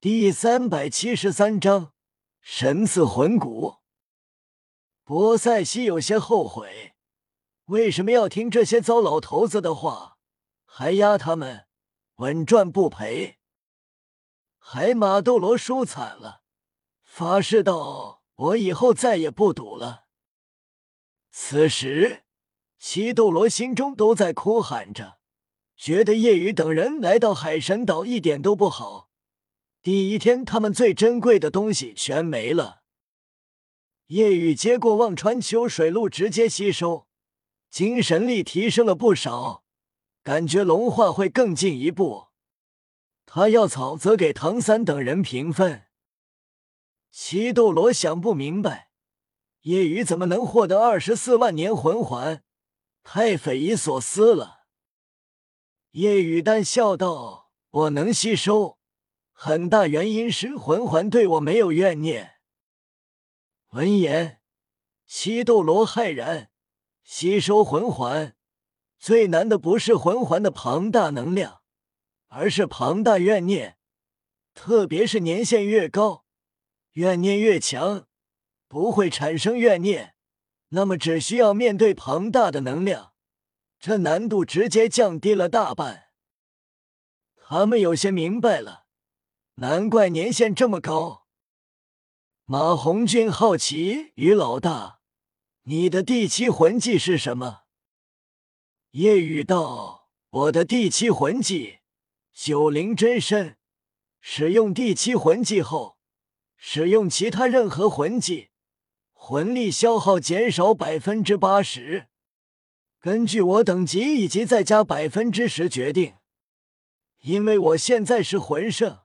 第三百七十三章神赐魂骨。博塞西有些后悔，为什么要听这些糟老头子的话，还压他们稳赚不赔？海马斗罗输惨了，发誓道：“我以后再也不赌了。”此时，七斗罗心中都在哭喊着，觉得叶雨等人来到海神岛一点都不好。第一天，他们最珍贵的东西全没了。叶雨接过忘川秋水露，直接吸收，精神力提升了不少，感觉龙化会更进一步。他要草则给唐三等人平分。七斗罗想不明白，叶雨怎么能获得二十四万年魂环，太匪夷所思了。叶雨淡笑道：“我能吸收，很大原因是魂环对我没有怨念。”闻言，七斗罗骇然。吸收魂环最难的不是魂环的庞大能量，而是庞大怨念。特别是年限越高，怨念越强。不会产生怨念，那么只需要面对庞大的能量，这难度直接降低了大半。他们有些明白了，难怪年限这么高。马红俊好奇：“于老大，你的第七魂技是什么？”夜雨道：“我的第七魂技九灵真身。使用第七魂技后，使用其他任何魂技，魂力消耗减少百分之八十。根据我等级以及再加百分之十决定。因为我现在是魂圣。”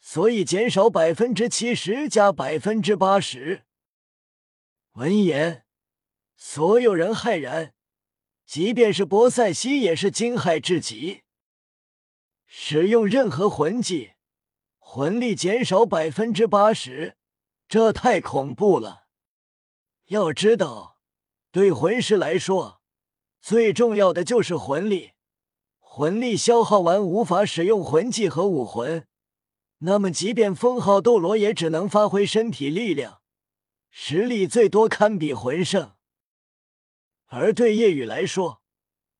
所以减少百分之七十加百分之八十。闻言，所有人骇然，即便是博塞西也是惊骇至极。使用任何魂技，魂力减少百分之八十，这太恐怖了。要知道，对魂师来说，最重要的就是魂力。魂力消耗完，无法使用魂技和武魂。那么，即便封号斗罗也只能发挥身体力量，实力最多堪比魂圣。而对夜雨来说，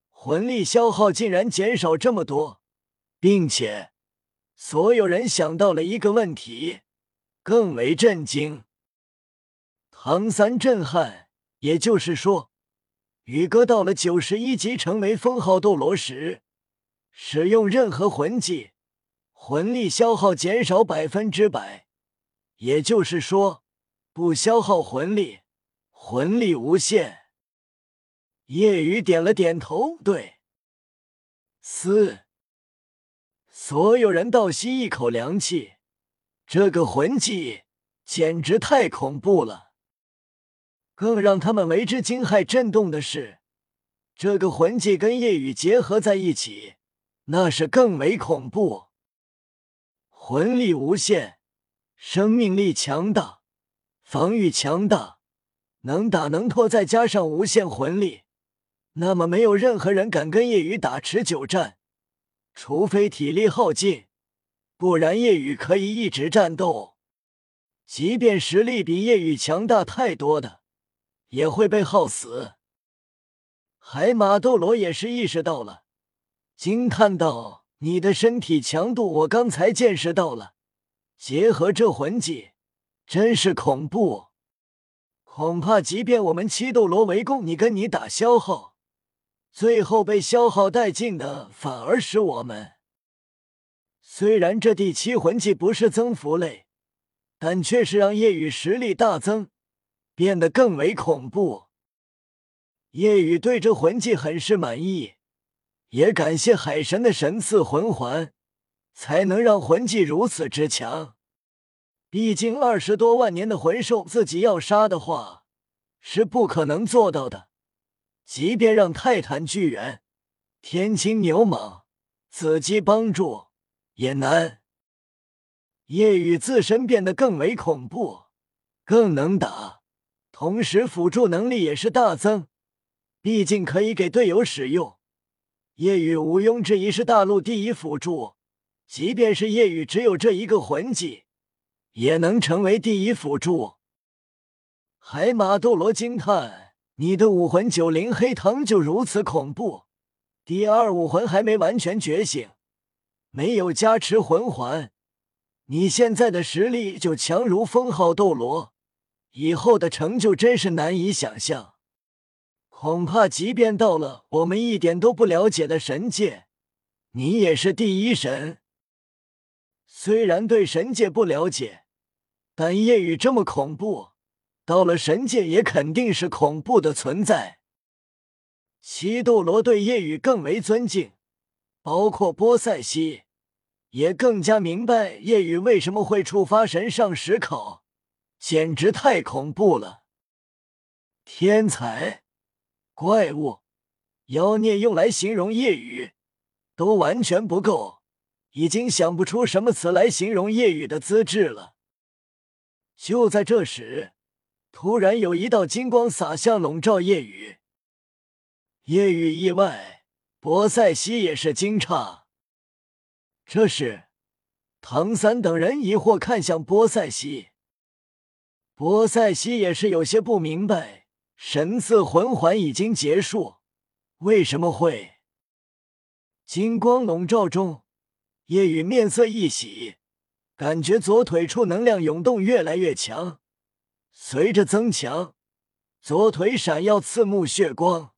魂力消耗竟然减少这么多，并且所有人想到了一个问题，更为震惊。唐三震撼，也就是说，宇哥到了九十一级成为封号斗罗时，使用任何魂技。魂力消耗减少百分之百，也就是说，不消耗魂力，魂力无限。夜雨点了点头，对。嘶！所有人倒吸一口凉气，这个魂技简直太恐怖了。更让他们为之惊骇震动的是，这个魂技跟夜雨结合在一起，那是更为恐怖。魂力无限，生命力强大，防御强大，能打能拖，再加上无限魂力，那么没有任何人敢跟夜雨打持久战，除非体力耗尽，不然夜雨可以一直战斗。即便实力比夜雨强大太多的，也会被耗死。海马斗罗也是意识到了，惊叹道。你的身体强度，我刚才见识到了。结合这魂技，真是恐怖。恐怕即便我们七斗罗围攻你，跟你打消耗，最后被消耗殆尽的，反而是我们。虽然这第七魂技不是增幅类，但却是让夜雨实力大增，变得更为恐怖。夜雨对这魂技很是满意。也感谢海神的神赐魂环，才能让魂技如此之强。毕竟二十多万年的魂兽，自己要杀的话是不可能做到的。即便让泰坦巨猿、天青牛蟒、紫鸡帮助，也难。夜雨自身变得更为恐怖，更能打，同时辅助能力也是大增。毕竟可以给队友使用。夜雨毋庸置疑是大陆第一辅助，即便是夜雨只有这一个魂技，也能成为第一辅助。海马斗罗惊叹：“你的武魂九灵黑藤就如此恐怖？第二武魂还没完全觉醒，没有加持魂环，你现在的实力就强如封号斗罗，以后的成就真是难以想象。恐怕即便到了我们一点都不了解的神界，你也是第一神。虽然对神界不了解，但夜雨这么恐怖。”到了神界也肯定是恐怖的存在。西斗罗对夜雨更为尊敬，包括波塞西也更加明白夜雨为什么会触发神上十考，简直太恐怖了！天才、怪物、妖孽用来形容夜雨都完全不够，已经想不出什么词来形容夜雨的资质了。就在这时。突然有一道金光洒向，笼罩夜雨。夜雨意外，博塞西也是惊诧。这时，唐三等人疑惑看向波塞西。波塞西也是有些不明白，神赐魂环已经结束，为什么会金光笼罩中？夜雨面色一喜，感觉左腿处能量涌动越来越强。随着增强，左腿闪耀刺目血光。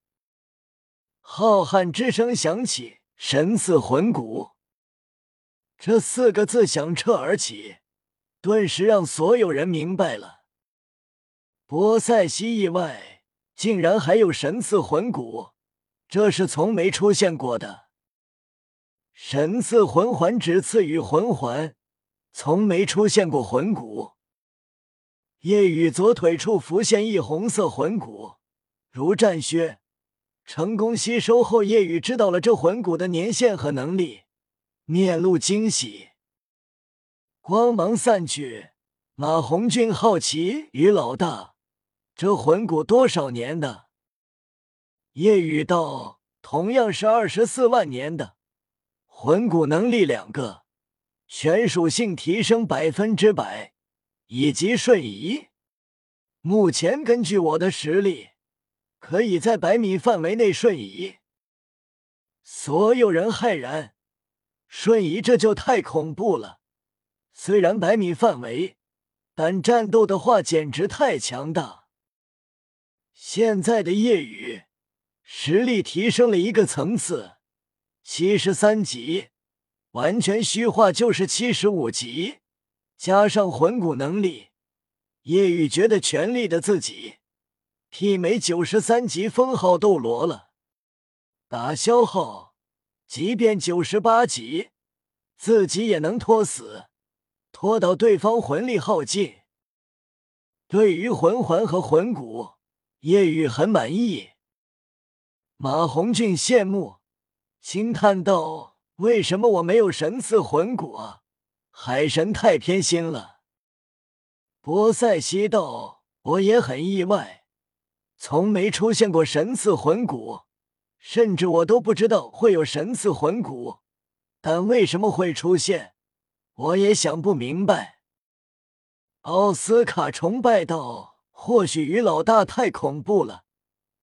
浩瀚之声响起，神赐魂骨这四个字响彻而起，顿时让所有人明白了。波塞西意外，竟然还有神赐魂骨，这是从没出现过的。神赐魂环只赐予魂环，从没出现过魂骨。夜雨左腿处浮现一红色魂骨，如战靴。成功吸收后，夜雨知道了这魂骨的年限和能力，面露惊喜。光芒散去，马红俊好奇：“于老大，这魂骨多少年的？”夜雨道：“同样是二十四万年的。魂骨能力两个，全属性提升百分之百。”以及瞬移，目前根据我的实力，可以在百米范围内瞬移。所有人骇然，瞬移这就太恐怖了。虽然百米范围，但战斗的话简直太强大。现在的夜雨实力提升了一个层次，七十三级，完全虚化就是七十五级。加上魂骨能力，叶雨觉得全力的自己媲美九十三级封号斗罗了。打消耗，即便九十八级，自己也能拖死，拖到对方魂力耗尽。对于魂环和魂骨，叶雨很满意。马红俊羡慕，惊叹道：“为什么我没有神赐魂骨啊？”海神太偏心了，波塞西道，我也很意外，从没出现过神赐魂骨，甚至我都不知道会有神赐魂骨，但为什么会出现，我也想不明白。奥斯卡崇拜道，或许于老大太恐怖了，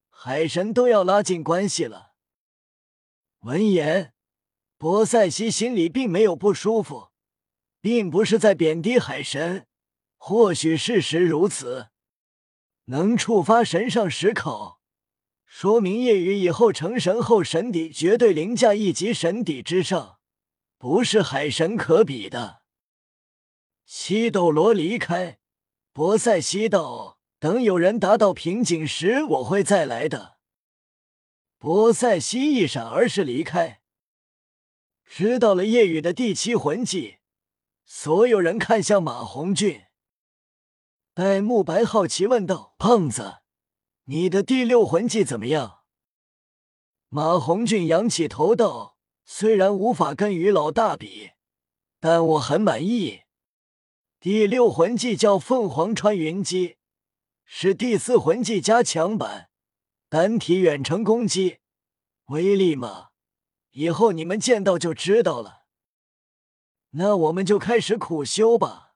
海神都要拉近关系了。闻言，波塞西心里并没有不舒服。并不是在贬低海神，或许事实如此。能触发神上十口，说明夜雨以后成神后神底绝对凌驾一级神底之上，不是海神可比的。七斗罗离开，博塞西道等有人达到瓶颈时，我会再来的。博塞西一闪而逝离开，知道了夜雨的第七魂技。所有人看向马红俊，戴沐白好奇问道：“胖子，你的第六魂技怎么样？”马红俊仰起头道：“虽然无法跟于老大比，但我很满意。第六魂技叫凤凰穿云击，是第四魂技加强版，单体远程攻击，威力嘛，以后你们见到就知道了。”那我们就开始苦修吧。